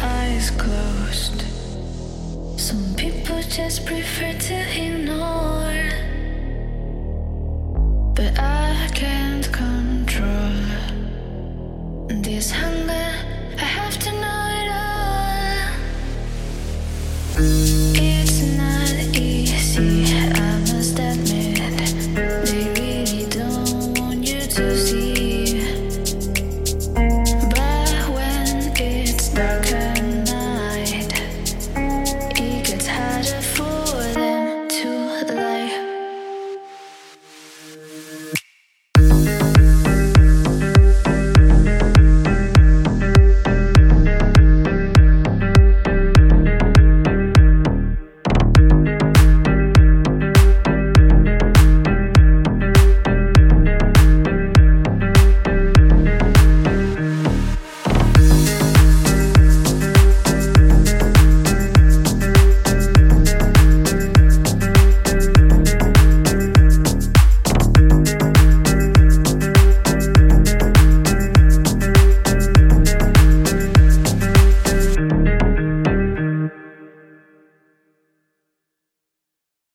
eyes closed. Some people just prefer to ignore. But I can't control this hunger.